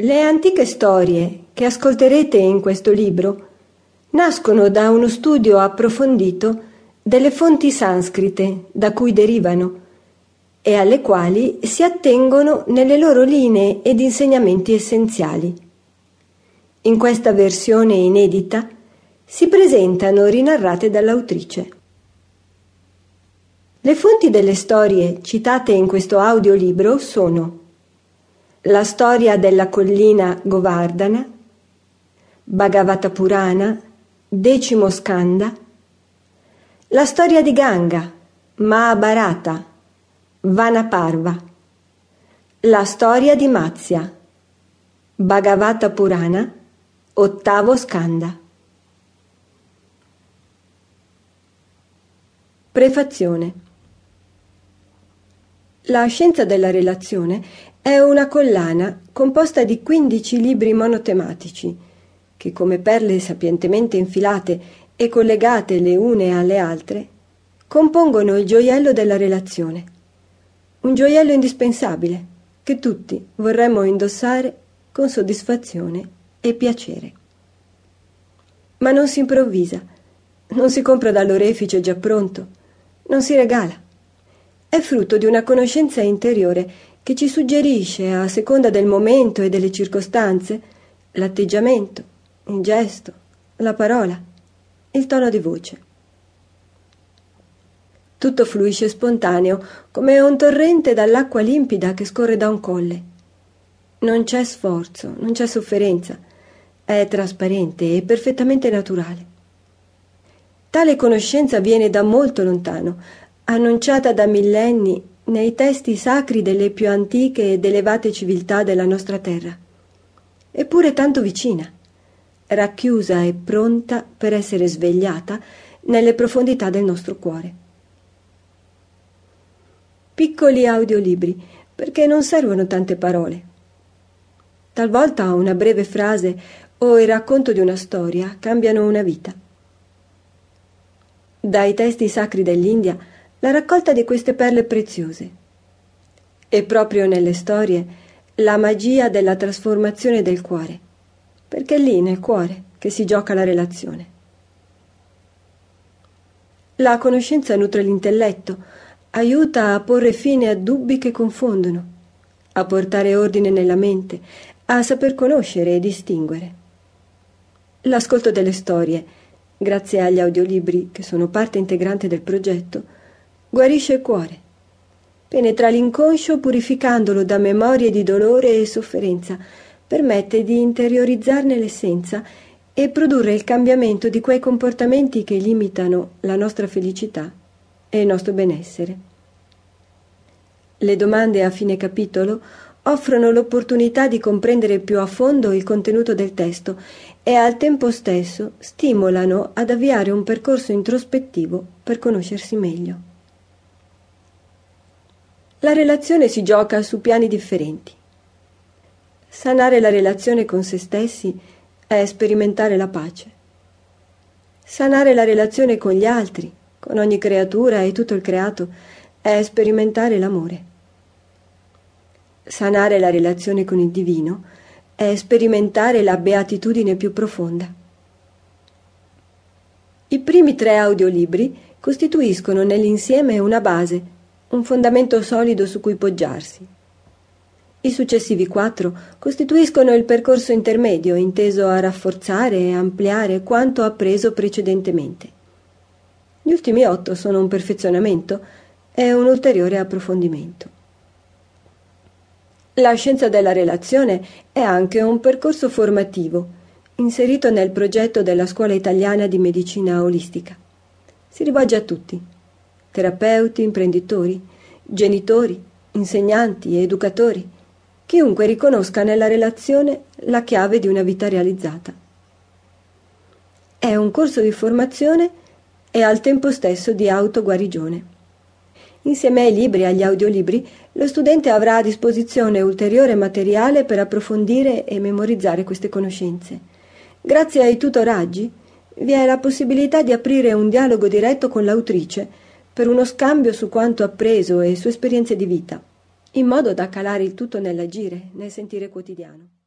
Le antiche storie che ascolterete in questo libro nascono da uno studio approfondito delle fonti sanscrite da cui derivano e alle quali si attengono nelle loro linee ed insegnamenti essenziali. In questa versione inedita si presentano rinarrate dall'autrice. Le fonti delle storie citate in questo audiolibro sono la storia della collina Govardhana, Bhagavata Purana, Decimo Skanda, la storia di Ganga, Mahabharata, Vanaparva, la storia di Matsya, Bhagavata Purana, Ottavo Skanda. Prefazione La scienza della relazione è una collana composta di 15 libri monotematici, che come perle sapientemente infilate e collegate le une alle altre, compongono il gioiello della relazione. Un gioiello indispensabile che tutti vorremmo indossare con soddisfazione e piacere. Ma non si improvvisa, non si compra dall'orefice già pronto, non si regala. È frutto di una conoscenza interiore che ci suggerisce, a seconda del momento e delle circostanze, l'atteggiamento, il gesto, la parola, il tono di voce. Tutto fluisce spontaneo, come un torrente dall'acqua limpida che scorre da un colle. Non c'è sforzo, non c'è sofferenza, è trasparente e perfettamente naturale. Tale conoscenza viene da molto lontano, annunciata da millenni nei testi sacri delle più antiche ed elevate civiltà della nostra terra, eppure tanto vicina, racchiusa e pronta per essere svegliata nelle profondità del nostro cuore. Piccoli audiolibri, perché non servono tante parole. Talvolta una breve frase o il racconto di una storia cambiano una vita. Dai testi sacri dell'India la raccolta di queste perle preziose. E proprio nelle storie la magia della trasformazione del cuore, perché è lì nel cuore che si gioca la relazione. La conoscenza nutre l'intelletto, aiuta a porre fine a dubbi che confondono, a portare ordine nella mente, a saper conoscere e distinguere. L'ascolto delle storie, grazie agli audiolibri che sono parte integrante del progetto, guarisce il cuore, penetra l'inconscio purificandolo da memorie di dolore e sofferenza, permette di interiorizzarne l'essenza e produrre il cambiamento di quei comportamenti che limitano la nostra felicità e il nostro benessere. Le domande a fine capitolo offrono l'opportunità di comprendere più a fondo il contenuto del testo e al tempo stesso stimolano ad avviare un percorso introspettivo per conoscersi meglio. La relazione si gioca su piani differenti. Sanare la relazione con se stessi è sperimentare la pace. Sanare la relazione con gli altri, con ogni creatura e tutto il creato, è sperimentare l'amore. Sanare la relazione con il divino è sperimentare la beatitudine più profonda. I primi tre audiolibri costituiscono nell'insieme una base un fondamento solido su cui poggiarsi. I successivi quattro costituiscono il percorso intermedio inteso a rafforzare e ampliare quanto appreso precedentemente. Gli ultimi otto sono un perfezionamento e un ulteriore approfondimento. La scienza della relazione è anche un percorso formativo inserito nel progetto della Scuola Italiana di Medicina Olistica. Si rivolge a tutti terapeuti, imprenditori, genitori, insegnanti educatori, chiunque riconosca nella relazione la chiave di una vita realizzata. È un corso di formazione e al tempo stesso di autoguarigione. Insieme ai libri e agli audiolibri, lo studente avrà a disposizione ulteriore materiale per approfondire e memorizzare queste conoscenze. Grazie ai tutoraggi vi è la possibilità di aprire un dialogo diretto con l'autrice per uno scambio su quanto appreso e su esperienze di vita, in modo da calare il tutto nell'agire, nel sentire quotidiano.